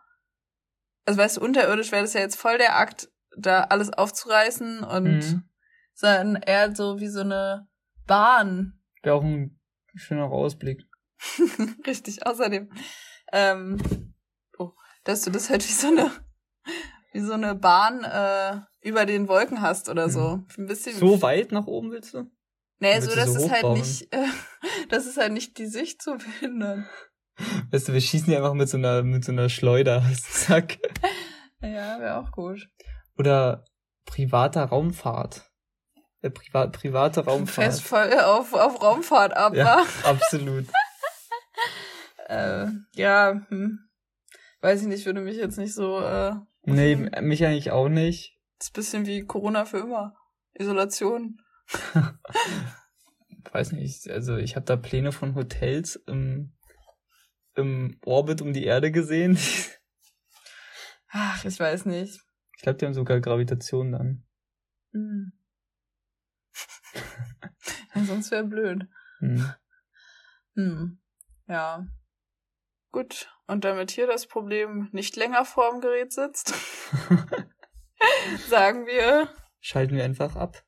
Speaker 1: Also weißt du, unterirdisch wäre das ja jetzt voll der Akt, da alles aufzureißen und
Speaker 2: Mhm.
Speaker 1: sondern eher so wie so eine Bahn.
Speaker 2: Wäre auch ein schöner Ausblick.
Speaker 1: Richtig, außerdem, ähm, oh, dass du das halt wie so eine, wie so eine Bahn äh, über den Wolken hast oder so. Ein bisschen.
Speaker 2: Mhm. So weit nach oben willst du?
Speaker 1: Nee,
Speaker 2: willst
Speaker 1: so dass
Speaker 2: so
Speaker 1: es halt nicht, äh, das ist halt nicht die Sicht zu behindern.
Speaker 2: Weißt du, wir schießen die einfach mit so einer, mit so einer Schleuder. Zack.
Speaker 1: Ja, wäre auch gut.
Speaker 2: Oder privater Raumfahrt. Äh, privat, private Raumfahrt.
Speaker 1: voll auf, auf Raumfahrt ab,
Speaker 2: Ja, absolut.
Speaker 1: Äh, ja, hm. Weiß ich nicht, würde mich jetzt nicht so, äh,
Speaker 2: Nee, mich eigentlich auch nicht.
Speaker 1: ist ein bisschen wie Corona für immer. Isolation.
Speaker 2: Weiß nicht, also ich habe da Pläne von Hotels im, im Orbit um die Erde gesehen.
Speaker 1: Ach, ich weiß nicht.
Speaker 2: Ich glaube, die haben sogar Gravitation dann.
Speaker 1: Hm. ja, sonst wäre blöd.
Speaker 2: Hm.
Speaker 1: Hm. Ja. Gut. Und damit hier das Problem nicht länger vorm Gerät sitzt, sagen wir.
Speaker 2: Schalten wir einfach ab.